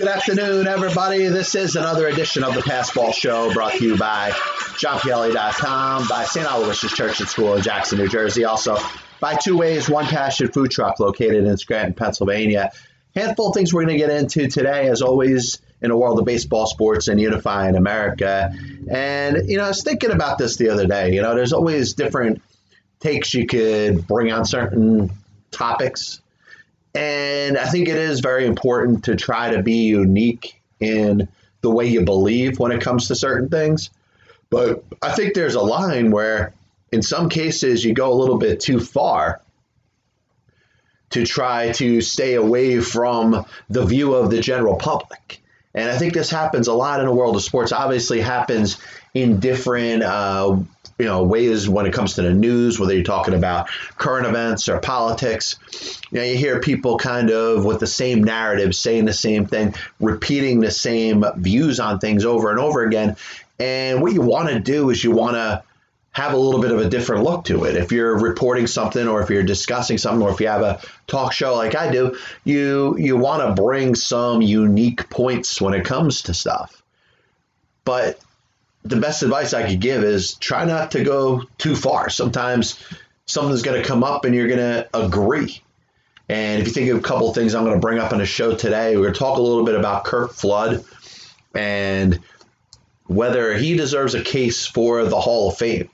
Good afternoon, everybody. This is another edition of the Passball Show brought to you by JohnPielli.com, by St. Aloysius Church and School in Jackson, New Jersey. Also by Two Ways, One Passion Food Truck located in Scranton, Pennsylvania. Handful of things we're going to get into today, as always, in a world of baseball, sports, and unifying America. And, you know, I was thinking about this the other day. You know, there's always different takes you could bring on certain topics and I think it is very important to try to be unique in the way you believe when it comes to certain things. But I think there's a line where, in some cases, you go a little bit too far to try to stay away from the view of the general public. And I think this happens a lot in the world of sports. Obviously, happens in different uh, you know ways when it comes to the news, whether you're talking about current events or politics. You know, you hear people kind of with the same narrative saying the same thing, repeating the same views on things over and over again. And what you want to do is you want to have a little bit of a different look to it. If you're reporting something or if you're discussing something or if you have a talk show like I do, you you want to bring some unique points when it comes to stuff. But the best advice I could give is try not to go too far. Sometimes something's going to come up and you're going to agree. And if you think of a couple things I'm going to bring up in the show today, we're going to talk a little bit about Curt Flood and whether he deserves a case for the Hall of Fame.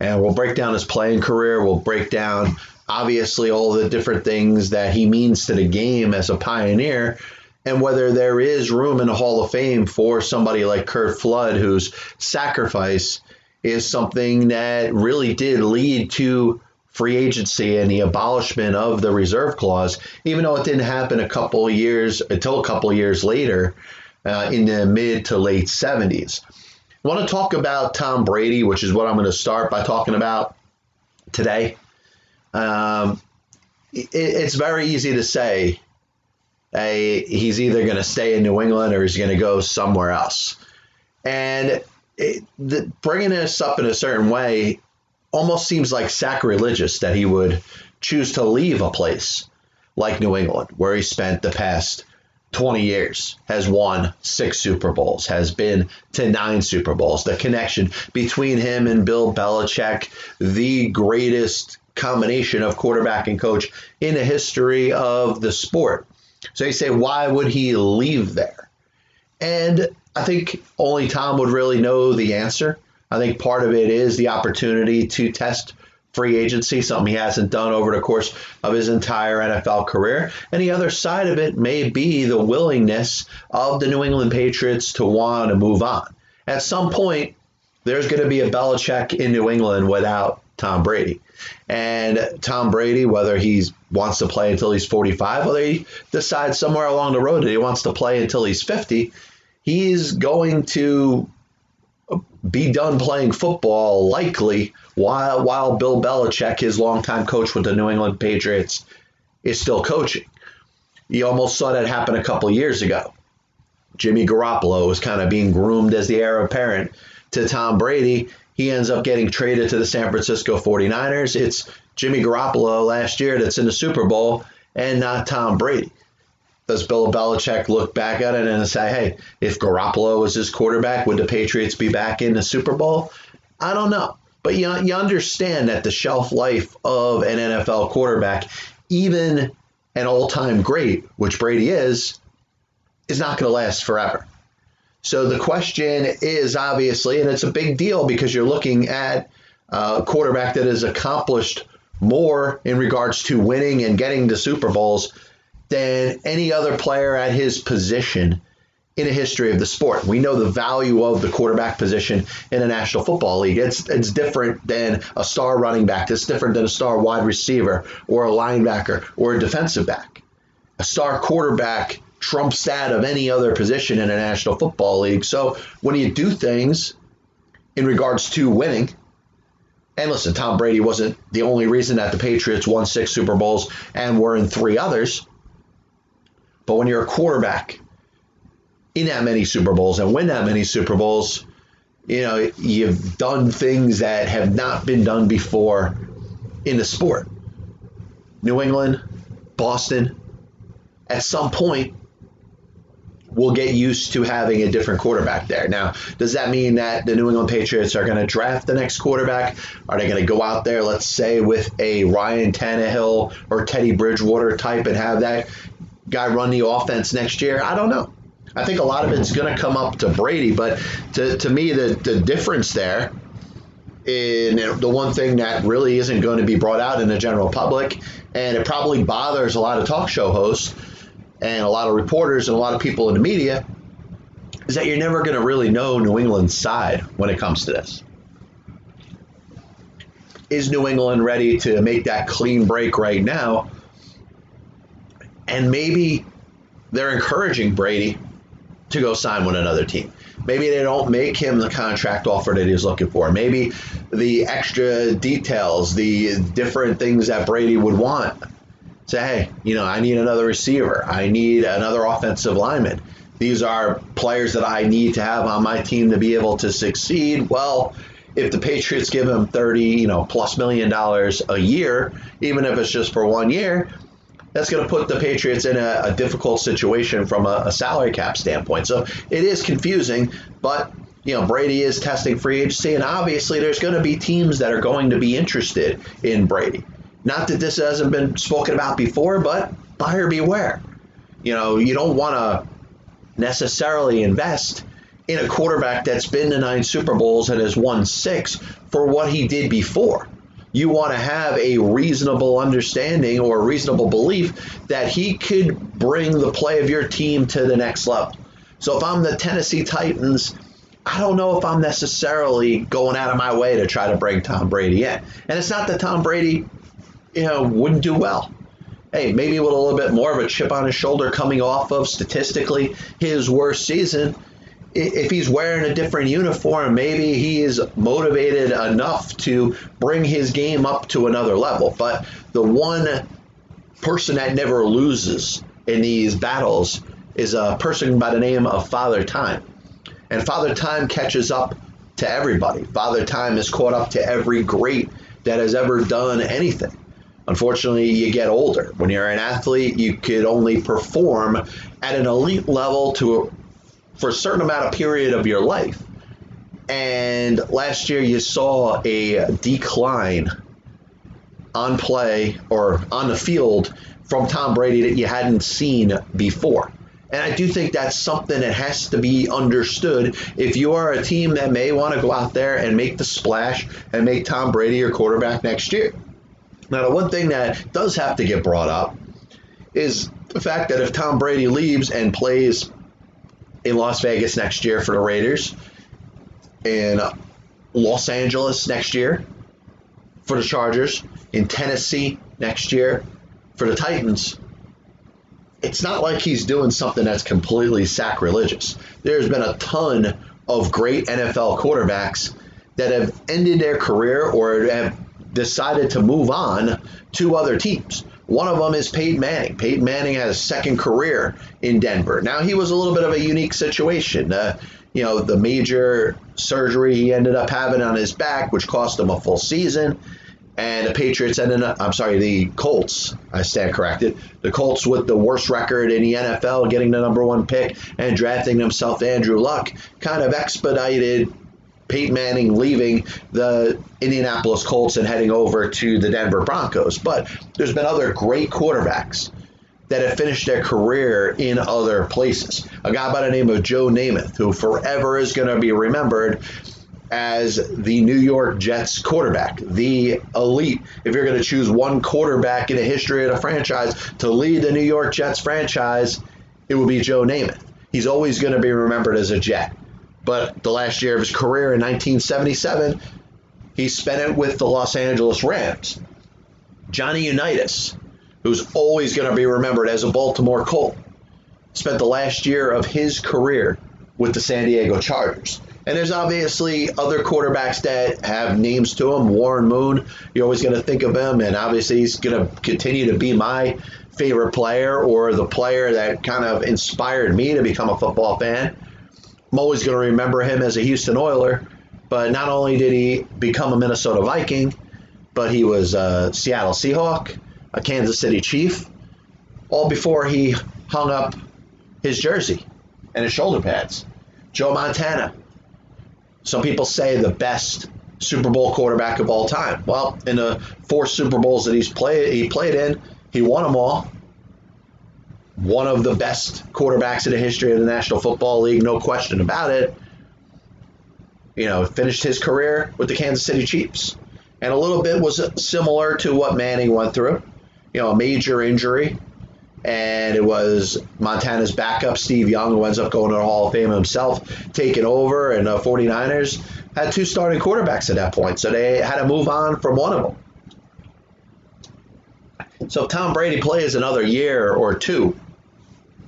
And we'll break down his playing career. We'll break down, obviously, all the different things that he means to the game as a pioneer and whether there is room in the Hall of Fame for somebody like Curt Flood, whose sacrifice is something that really did lead to free agency and the abolishment of the reserve clause, even though it didn't happen a couple years until a couple of years later uh, in the mid to late 70s. I want to talk about Tom Brady, which is what I'm going to start by talking about today. Um, it, it's very easy to say uh, he's either going to stay in New England or he's going to go somewhere else. And it, the, bringing this up in a certain way almost seems like sacrilegious that he would choose to leave a place like New England, where he spent the past 20 years, has won six Super Bowls, has been to nine Super Bowls. The connection between him and Bill Belichick, the greatest combination of quarterback and coach in the history of the sport. So you say, why would he leave there? And I think only Tom would really know the answer. I think part of it is the opportunity to test free agency, something he hasn't done over the course of his entire NFL career. And the other side of it may be the willingness of the New England Patriots to want to move on. At some point, there's going to be a Belichick in New England without Tom Brady. And Tom Brady, whether he wants to play until he's 45, whether he decides somewhere along the road that he wants to play until he's 50, he's going to be done playing football likely while while Bill Belichick, his longtime coach with the New England Patriots, is still coaching. You almost saw that happen a couple years ago. Jimmy Garoppolo was kind of being groomed as the heir apparent to Tom Brady, he ends up getting traded to the San Francisco 49ers. It's Jimmy Garoppolo last year that's in the Super Bowl and not Tom Brady. Does Bill Belichick look back at it and say, hey, if Garoppolo was his quarterback, would the Patriots be back in the Super Bowl? I don't know. But you, you understand that the shelf life of an NFL quarterback, even an all time great, which Brady is, is not going to last forever. So the question is obviously, and it's a big deal because you're looking at a quarterback that has accomplished more in regards to winning and getting to Super Bowls than any other player at his position in the history of the sport. We know the value of the quarterback position in a National Football League. It's it's different than a star running back. It's different than a star wide receiver or a linebacker or a defensive back. A star quarterback trumps that of any other position in a National Football League. So when you do things in regards to winning, and listen, Tom Brady wasn't the only reason that the Patriots won six Super Bowls and were in three others. But when you're a quarterback in that many Super Bowls and win that many Super Bowls, you know, you've done things that have not been done before in the sport. New England, Boston, at some point, will get used to having a different quarterback there. Now, does that mean that the New England Patriots are going to draft the next quarterback? Are they going to go out there, let's say, with a Ryan Tannehill or Teddy Bridgewater type and have that guy run the offense next year? I don't know. I think a lot of it's going to come up to Brady, but to, to me, the, the difference there and the one thing that really isn't going to be brought out in the general public, and it probably bothers a lot of talk show hosts and a lot of reporters and a lot of people in the media, is that you're never going to really know New England's side when it comes to this. Is New England ready to make that clean break right now? And maybe they're encouraging Brady to go sign with another team. Maybe they don't make him the contract offer that he's looking for. Maybe the extra details, the different things that Brady would want. Say, hey, you know, I need another receiver. I need another offensive lineman. These are players that I need to have on my team to be able to succeed. Well, if the Patriots give him 30, you know, plus million dollars a year, even if it's just for one year, that's going to put the Patriots in a, a difficult situation from a, a, salary cap standpoint. So it is confusing, but you know Brady is testing free agency, and obviously there's going to be teams that are going to be interested in Brady. Not that this hasn't been spoken about before, but buyer beware. You know, you don't want to necessarily invest in a quarterback that's been to nine Super Bowls and has won six for what he did before you want to have a reasonable understanding or a reasonable belief that he could bring the play of your team to the next level. So if I'm the Tennessee Titans, I don't know if I'm necessarily going out of my way to try to bring Tom Brady in. And it's not that Tom Brady, you know, wouldn't do well. Hey, maybe with a little bit more of a chip on his shoulder coming off of statistically his worst season, if he's wearing a different uniform, maybe he is motivated enough to bring his game up to another level. But the one person that never loses in these battles is a person by the name of Father Time. And Father Time catches up to everybody. Father Time is caught up to every great that has ever done anything. Unfortunately, you get older. When you're an athlete, you could only perform at an elite level to for a certain amount of period of your life. And last year you saw a decline on play or on the field from Tom Brady that you hadn't seen before. And I do think that's something that has to be understood if you are a team that may want to go out there and make the splash and make Tom Brady your quarterback next year. Now, the one thing that does have to get brought up is the fact that if Tom Brady leaves and plays in Las Vegas next year for the Raiders, in Los Angeles next year for the Chargers, in Tennessee next year for the Titans. It's not like he's doing something that's completely sacrilegious. There's been a ton of great NFL quarterbacks that have ended their career or have decided to move on to other teams. One of them is Peyton Manning. Peyton Manning had a second career in Denver. Now he was a little bit of a unique situation. Uh, you know, the major surgery he ended up having on his back, which cost him a full season. And the Patriots ended up, I'm sorry, the Colts, I stand corrected. The Colts with the worst record in the NFL, getting the number one pick and drafting themselves Andrew Luck, kind of expedited Peyton Manning leaving the Indianapolis Colts and heading over to the Denver Broncos. But there's been other great quarterbacks that have finished their career in other places. A guy by the name of Joe Namath, who forever is going to be remembered as the New York Jets quarterback, the elite. If you're going to choose one quarterback in the history of the franchise to lead the New York Jets franchise, it would be Joe Namath. He's always going to be remembered as a Jet. But the last year of his career in 1977, he spent it with the Los Angeles Rams. Johnny Unitas, who's always going to be remembered as a Baltimore Colt, spent the last year of his career with the San Diego Chargers. And there's obviously other quarterbacks that have names to them. Warren Moon, you're always going to think of him, and obviously he's going to continue to be my favorite player or the player that kind of inspired me to become a football fan. I'm always going to remember him as a Houston Oiler. But not only did he become a Minnesota Viking, but he was a Seattle Seahawk, a Kansas City Chief, all before he hung up his jersey and his shoulder pads. Joe Montana. Some people say the best Super Bowl quarterback of all time. Well, in the four Super Bowls that he's played he played in, he won them all. One of the best quarterbacks in the history of the National Football League, no question about it. You know, finished his career with the Kansas City Chiefs. And a little bit was similar to what Manning went through. You know, a major injury, and it was Montana's backup, Steve Young, who ends up going to the Hall of Fame himself, taking over, and the 49ers had two starting quarterbacks at that point, so they had to move on from one of them. So if Tom Brady plays another year or two,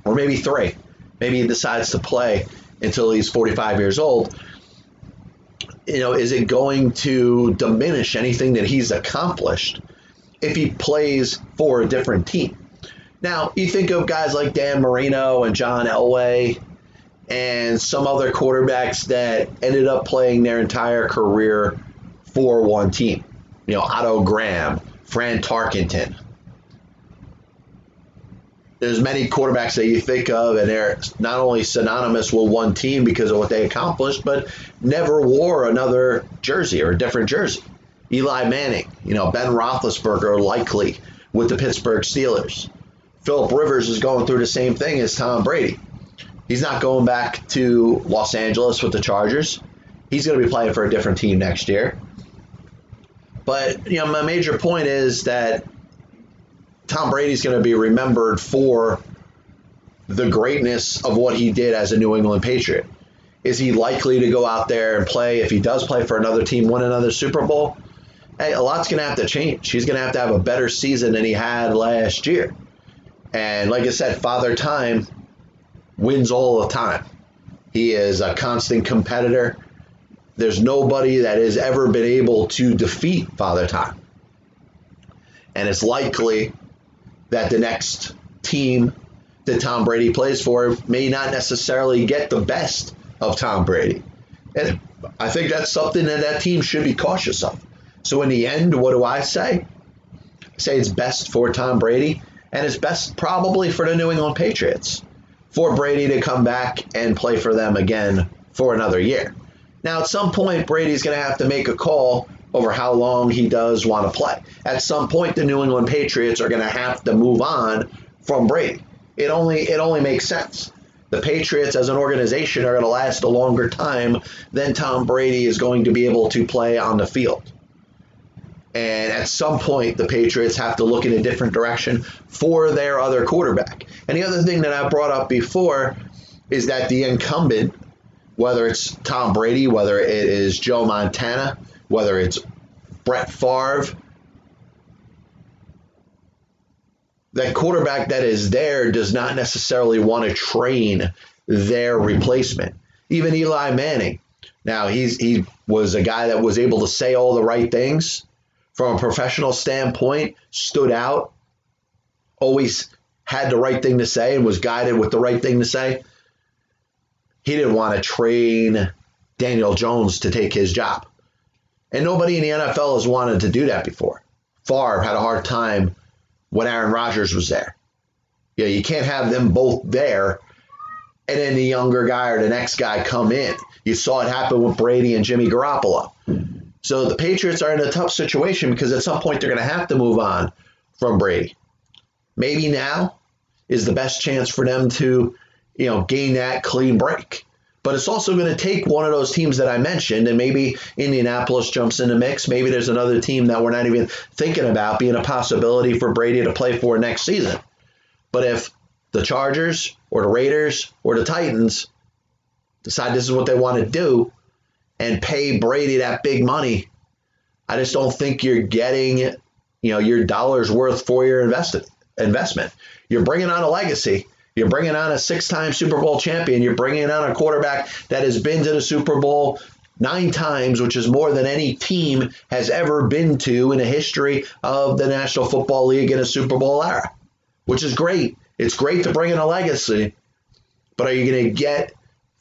or maybe three, maybe he decides to play until he's 45 years old, you know, is it going to diminish anything that he's accomplished if he plays for a different team? Now, you think of guys like Dan Marino and John Elway and some other quarterbacks that ended up playing their entire career for one team. You know, Otto Graham, Fran Tarkenton. There's many quarterbacks that you think of, and they're not only synonymous with one team because of what they accomplished, but never wore another jersey or a different jersey. Eli Manning, you know, Ben Roethlisberger likely with the Pittsburgh Steelers. Philip Rivers is going through the same thing as Tom Brady. He's not going back to Los Angeles with the Chargers. He's going to be playing for a different team next year. But you know, my major point is that Tom Brady's going to be remembered for the greatness of what he did as a New England Patriot. Is he likely to go out there and play if he does play for another team, win another Super Bowl? Hey, a lot's going to have to change. He's going to have to have a better season than he had last year. And like I said, Father Time wins all the time. He is a constant competitor. There's nobody that has ever been able to defeat Father Time. And it's likely that the next team that Tom Brady plays for may not necessarily get the best of Tom Brady. And I think that's something that that team should be cautious of. So in the end, what do I say? I say it's best for Tom Brady and it's best probably for the New England Patriots for Brady to come back and play for them again for another year. Now, at some point, Brady's going to have to make a call over how long he does want to play. At some point, the New England Patriots are going to have to move on from Brady. It only it only makes sense. The Patriots as an organization are going to last a longer time than Tom Brady is going to be able to play on the field. And at some point, the Patriots have to look in a different direction for their other quarterback. And the other thing that I brought up before is that the incumbent, whether it's Tom Brady, whether it is Joe Montana, whether it's Brett Favre, that quarterback that is there does not necessarily want to train their replacement. Even Eli Manning. Now he's he was a guy that was able to say all the right things from a professional standpoint, stood out, always had the right thing to say and was guided with the right thing to say. He didn't want to train Daniel Jones to take his job. And nobody in the NFL has wanted to do that before. Favre had a hard time when Aaron Rodgers was there. Yeah, you can't have them both there and then the younger guy or the next guy come in. You saw it happen with Brady and Jimmy Garoppolo. So the Patriots are in a tough situation because at some point they're going to have to move on from Brady. Maybe now is the best chance for them to, you know, gain that clean break. But it's also going to take one of those teams that I mentioned, and maybe Indianapolis jumps in the mix. Maybe there's another team that we're not even thinking about being a possibility for Brady to play for next season. But if the Chargers or the Raiders or the Titans decide this is what they want to do, and pay Brady that big money, I just don't think you're getting, you know, your dollars worth for your invested investment. You're bringing on a legacy. You're bringing on a six-time Super Bowl champion. You're bringing on a quarterback that has been to the Super Bowl nine times, which is more than any team has ever been to in the history of the National Football League in a Super Bowl era, which is great. It's great to bring in a legacy, but are you going to get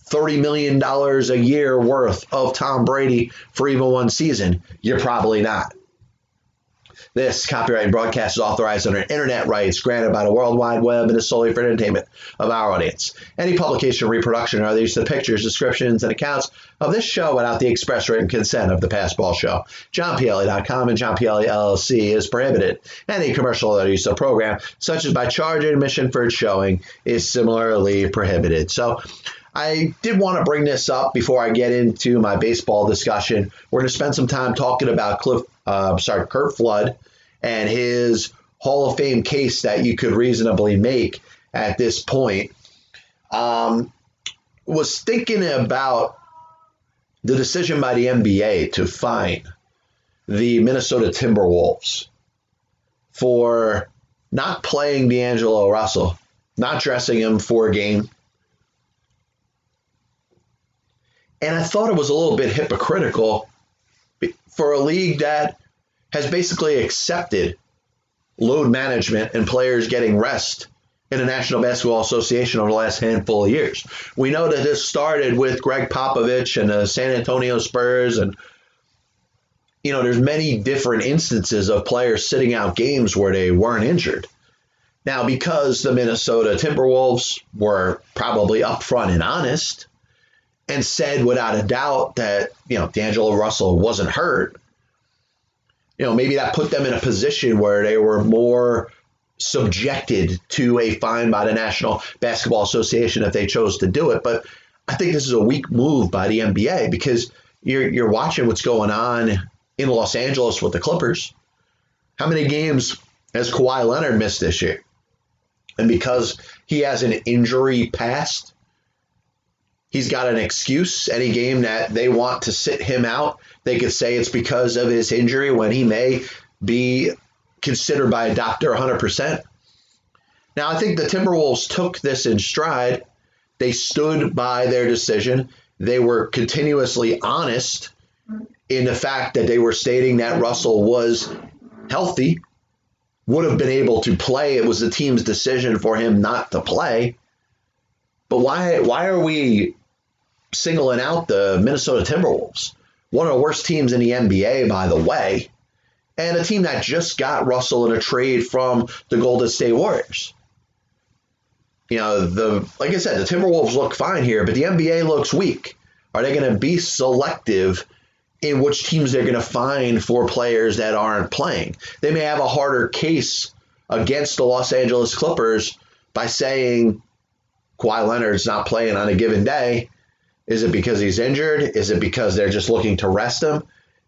$30 million a year worth of Tom Brady for even one season? You're probably not. This copyright broadcast is authorized under internet rights granted by the World Wide Web and is solely for entertainment of our audience. Any publication, reproduction, or use of pictures, descriptions, and accounts of this show without the express written consent of the Passball Show, JohnPielli.com and JohnPielli LLC is prohibited. Any commercial or use of program, such as by charge or admission for its showing, is similarly prohibited. So, I did want to bring this up before I get into my baseball discussion. We're going to spend some time talking about Cliff, uh, sorry, Curt Flood and his Hall of Fame case that you could reasonably make at this point. Um, was thinking about the decision by the NBA to fine the Minnesota Timberwolves for not playing D'Angelo Russell, not dressing him for a game, And I thought it was a little bit hypocritical for a league that has basically accepted load management and players getting rest in the National Basketball Association over the last handful of years. We know that this started with Gregg Popovich and the San Antonio Spurs and you know, there's many different instances of players sitting out games where they weren't injured. Now, because the Minnesota Timberwolves were probably upfront and honest, and said without a doubt that, you know, D'Angelo Russell wasn't hurt, you know, maybe that put them in a position where they were more subjected to a fine by the National Basketball Association if they chose to do it. But I think this is a weak move by the NBA because you're you're watching what's going on in Los Angeles with the Clippers. How many games has Kawhi Leonard missed this year? And because he has an injury past, he's got an excuse. Any game that they want to sit him out, they could say it's because of his injury when he may be considered by a doctor 100%. Now, I think the Timberwolves took this in stride. They stood by their decision. They were continuously honest in the fact that they were stating that Russell was healthy, would have been able to play. It was the team's decision for him not to play. But why why are we singling out the Minnesota Timberwolves, one of the worst teams in the NBA, by the way, and a team that just got Russell in a trade from the Golden State Warriors. You know, the like I said, the Timberwolves look fine here, but the NBA looks weak. Are they going to be selective in which teams they're going to find for players that aren't playing? They may have a harder case against the Los Angeles Clippers by saying Kawhi Leonard's not playing on a given day is it because he's injured? Is it because they're just looking to rest him?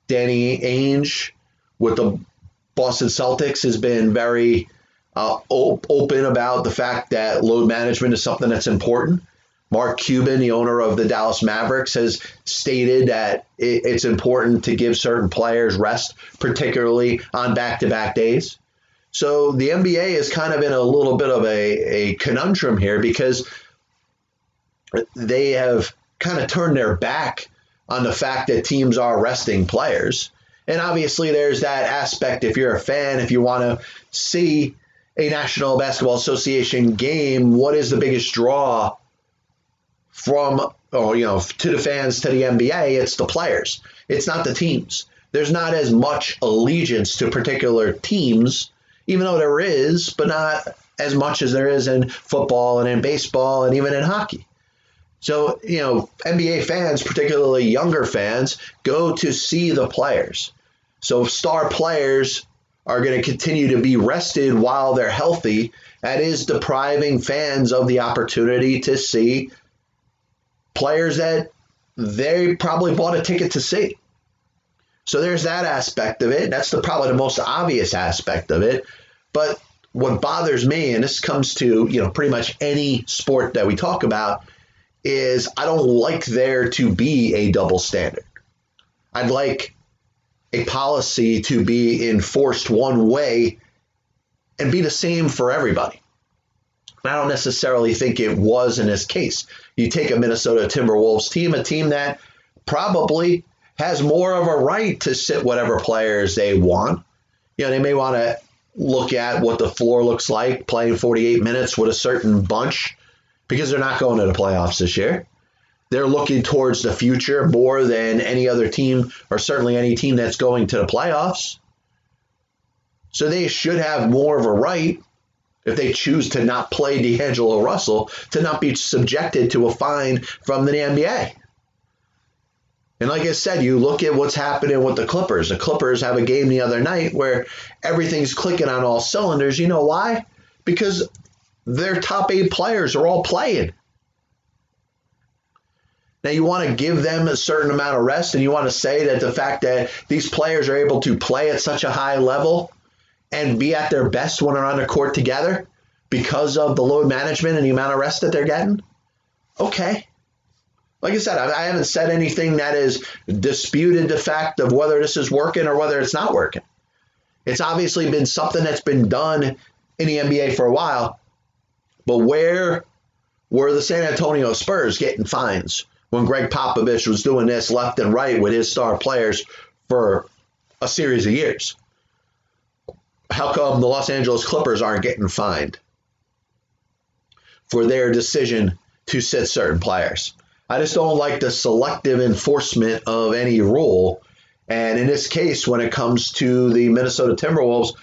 Danny Ainge with the Boston Celtics has been very uh, op- open about the fact that load management is something that's important. Mark Cuban, the owner of the Dallas Mavericks, has stated that it, it's important to give certain players rest, particularly on back to back days. So the NBA is kind of in a little bit of a, a conundrum here because they have kind of turned their back on the fact that teams are resting players. And obviously, there's that aspect if you're a fan, if you want to see a National Basketball Association game, what is the biggest draw from, or, oh, you know, to the fans, to the NBA? It's the players, it's not the teams. There's not as much allegiance to particular teams, even though there is, but not as much as there is in football and in baseball and even in hockey. So, you know, NBA fans, particularly younger fans, go to see the players. So, star players are going to continue to be rested while they're healthy. That is depriving fans of the opportunity to see players that they probably bought a ticket to see. So there's that aspect of it. That's the probably the most obvious aspect of it. But what bothers me, and this comes to you know pretty much any sport that we talk about, is I don't like there to be a double standard. I'd like a policy to be enforced one way and be the same for everybody. I don't necessarily think it was in this case. You take a Minnesota Timberwolves team, a team that probably has more of a right to sit whatever players they want. You know, they may want to look at what the floor looks like playing 48 minutes with a certain bunch because they're not going to the playoffs this year. They're looking towards the future more than any other team, or certainly any team that's going to the playoffs. So they should have more of a right if they choose to not play D'Angelo Russell to not be subjected to a fine from the NBA. And like I said, you look at what's happening with the Clippers. The Clippers have a game the other night where everything's clicking on all cylinders. You know why? Because their top eight players are all playing. Now, you want to give them a certain amount of rest, and you want to say that the fact that these players are able to play at such a high level and be at their best when they're on the court together because of the load management and the amount of rest that they're getting? Okay. Like I said, I haven't said anything that has disputed the fact of whether this is working or whether it's not working. It's obviously been something that's been done in the NBA for a while. But where were the San Antonio Spurs getting fines when Gregg Popovich was doing this left and right with his star players for a series of years? How come the Los Angeles Clippers aren't getting fined for their decision to sit certain players? I just don't like the selective enforcement of any rule. And in this case, when it comes to the Minnesota Timberwolves,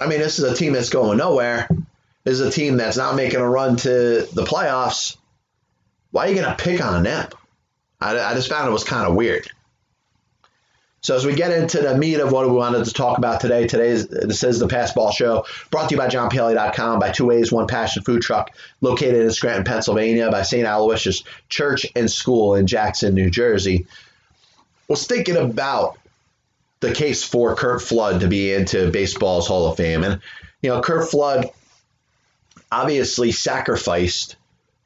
I mean, this is a team that's going nowhere. This is a team that's not making a run to the playoffs. Why are you going to pick on them? I, I just found it was kind of weird. So as we get into the meat of what we wanted to talk about today, today is this is the Passball Show, brought to you by JohnPielli.com, by Two Ways One Passion Food Truck, located in Scranton, Pennsylvania, by St. Aloysius Church and School in Jackson, New Jersey. Was thinking about the case for Curt Flood to be into baseball's Hall of Fame, and you know, Curt Flood obviously sacrificed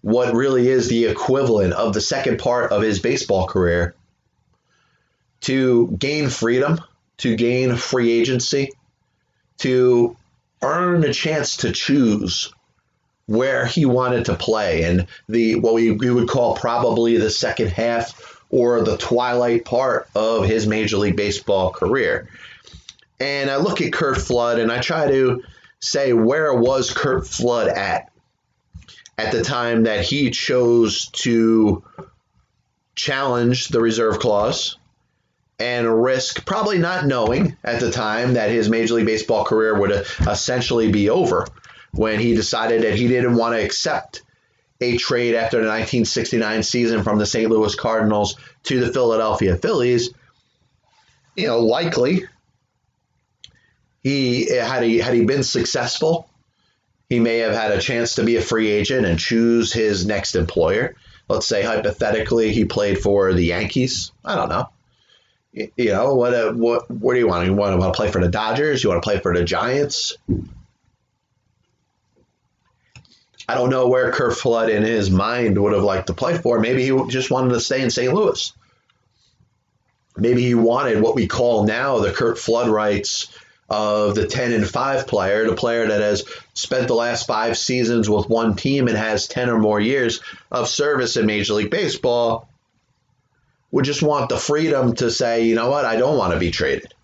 what really is the equivalent of the second part of his baseball career to gain freedom, to gain free agency, to earn a chance to choose where he wanted to play and the what we, we would call probably the second half or the twilight part of his major league baseball career. And I look at Curt Flood and I try to say where was Curt Flood at at the time that he chose to challenge the reserve clause and risk probably not knowing at the time that his Major League Baseball career would uh, essentially be over when he decided that he didn't want to accept a trade after the 1969 season from the St. Louis Cardinals to the Philadelphia Phillies. You know, likely he had he had he been successful, he may have had a chance to be a free agent and choose his next employer. Let's say hypothetically he played for the Yankees. I don't know you know what? Uh, what? What do you want? You want to play for the Dodgers? You want to play for the Giants? I don't know where Curt Flood in his mind would have liked to play for. Maybe he just wanted to stay in St. Louis. Maybe he wanted what we call now the Curt Flood rights of the 10 and 5 player, the player that has spent the last five seasons with one team and has 10 or more years of service in Major League Baseball would just want the freedom to say, you know what, I don't want to be traded.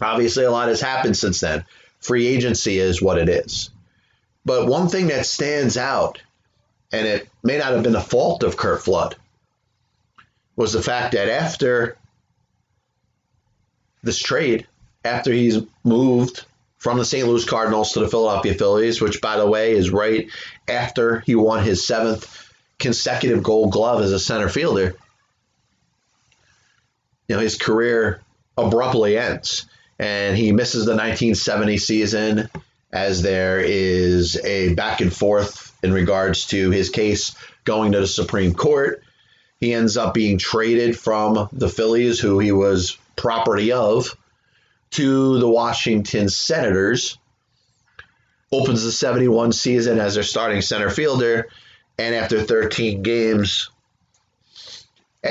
Obviously, a lot has happened since then. Free agency is what it is. But one thing that stands out, and it may not have been the fault of Curt Flood, was the fact that after this trade, after he's moved from the St. Louis Cardinals to the Philadelphia Phillies, which, by the way, is right after he won his seventh consecutive gold glove as a center fielder you know his career abruptly ends and he misses the 1970 season as there is a back and forth in regards to his case going to the Supreme Court. He ends up being traded from the Phillies, who he was property of, to the Washington Senators. Opens the 71 season as their starting center fielder, and after 13 games,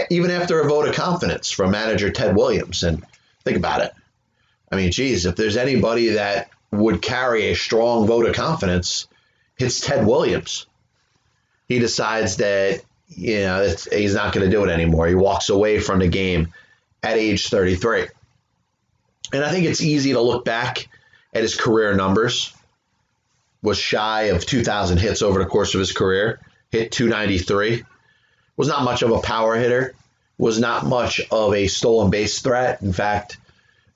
even after a vote of confidence from manager Ted Williams. And think about it. I mean, geez, if there's anybody that would carry a strong vote of confidence, it's Ted Williams. He decides that you know he's not going to do it anymore. He walks away from the game at age 33. And I think it's easy to look back at his career numbers. Was shy of 2,000 hits over the course of his career. Hit 293 was not much of a power hitter, was not much of a stolen base threat. In fact,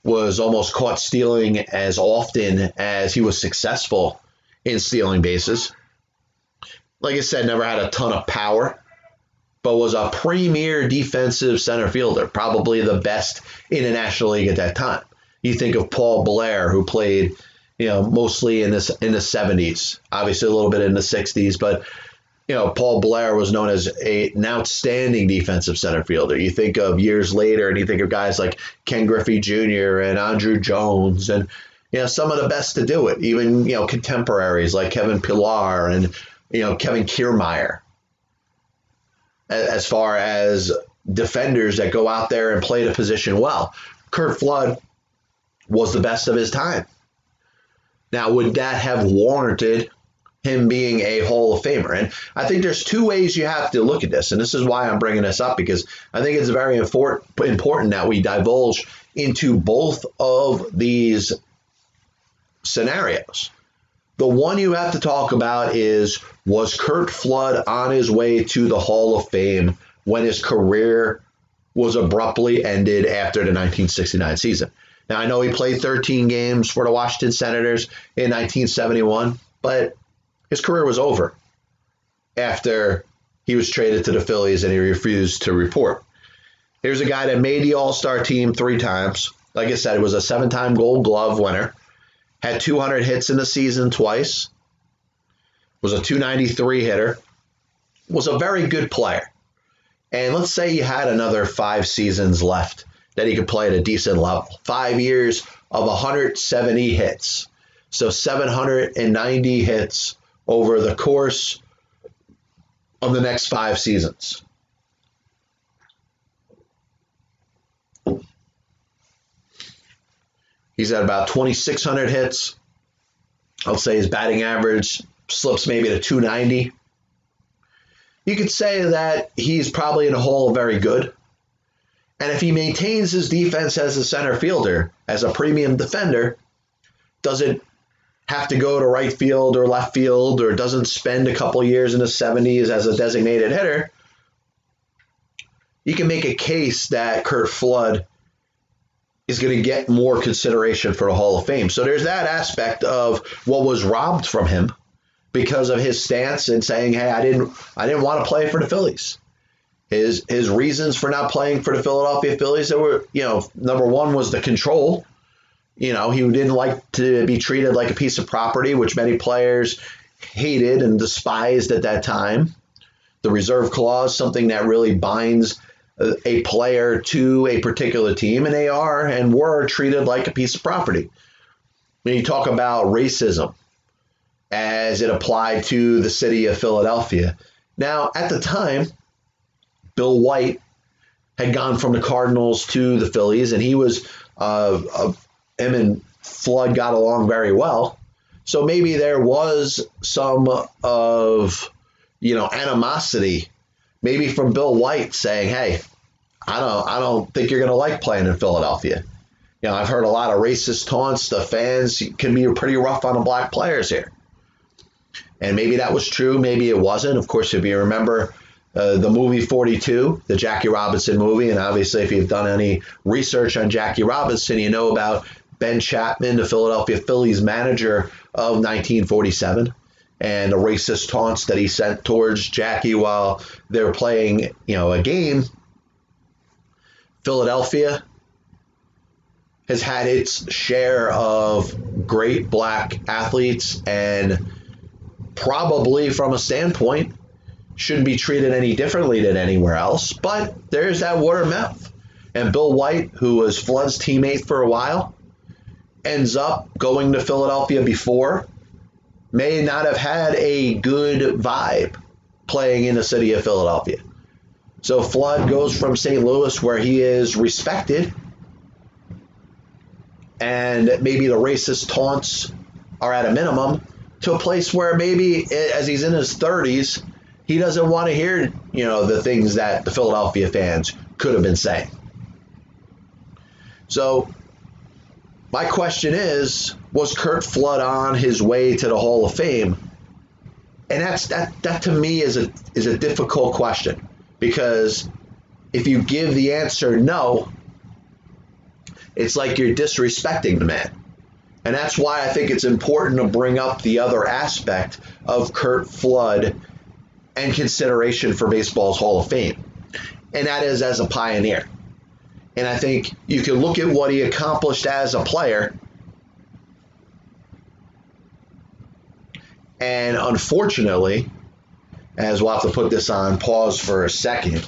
was almost caught stealing as often as he was successful in stealing bases. Like I said, never had a ton of power, but was a premier defensive center fielder, probably the best in the National League at that time. You think of Paul Blair, who played, you know, mostly in this in the 70s, obviously a little bit in the 60s, but you know, Paul Blair was known as a, an outstanding defensive center fielder. You think of years later, and you think of guys like Ken Griffey Jr. and Andruw Jones, and you know some of the best to do it. Even you know contemporaries like Kevin Pillar and you know Kevin Kiermaier. As far as defenders that go out there and play the position well, Curt Flood was the best of his time. Now, would that have warranted him being a Hall of Famer. And I think there's two ways you have to look at this. And this is why I'm bringing this up because I think it's very important that we divulge into both of these scenarios. The one you have to talk about is was Curt Flood on his way to the Hall of Fame when his career was abruptly ended after the 1969 season? Now, I know he played 13 games for the Washington Senators in 1971, but his career was over after he was traded to the Phillies and he refused to report. Here's a guy that made the All Star team three times. Like I said, it was a seven time gold glove winner, had 200 hits in the season twice, was a 293 hitter, was a very good player. And let's say he had another five seasons left that he could play at a decent level. Five years of 170 hits. So 790 hits over the course of the next five seasons. He's at about 2,600 hits. I'll say his batting average slips maybe to 290. You could say that he's probably in a hole very good. And if he maintains his defense as a center fielder, as a premium defender, does it have to go to right field or left field or doesn't spend a couple years in the 70s as a designated hitter, you can make a case that Curt Flood is going to get more consideration for the Hall of Fame. So there's that aspect of what was robbed from him because of his stance and saying, "Hey, I didn't I didn't want to play for the Phillies." His his reasons for not playing for the Philadelphia Phillies that were, you know, number 1 was the control you know, he didn't like to be treated like a piece of property, which many players hated and despised at that time. The reserve clause, something that really binds a player to a particular team, and they are and were treated like a piece of property. When you talk about racism as it applied to the city of Philadelphia. Now, at the time, Bill White had gone from the Cardinals to the Phillies, and he was uh, a him and Flood got along very well. So maybe there was some of, you know, animosity, maybe from Bill White saying, "Hey, I don't, I don't think you're going to like playing in Philadelphia." You know, I've heard a lot of racist taunts. The fans can be pretty rough on the black players here, and maybe that was true. Maybe it wasn't. Of course, if you remember. Uh, the movie 42, the Jackie Robinson movie, and obviously, if you've done any research on Jackie Robinson, you know about Ben Chapman, the Philadelphia Phillies manager of 1947, and the racist taunts that he sent towards Jackie while they were playing, you know, a game. Philadelphia has had its share of great black athletes and probably from a standpoint shouldn't be treated any differently than anywhere else. But there's that of mouth. And Bill White, who was Flood's teammate for a while, ends up going to Philadelphia before may not have had a good vibe playing in the city of Philadelphia. So Flood goes from St. Louis, where he is respected, and maybe the racist taunts are at a minimum, to a place where maybe as he's in his 30s, he doesn't want to hear, you know, the things that the Philadelphia fans could have been saying. So my question is, was Curt Flood on his way to the Hall of Fame? And that's that that to me is a is a difficult question because if you give the answer no, it's like you're disrespecting the man. And that's why I think it's important to bring up the other aspect of Curt Flood and consideration for baseball's Hall of Fame. And that is as a pioneer. And I think you can look at what he accomplished as a player. And unfortunately, as we'll have to put this on pause for a second,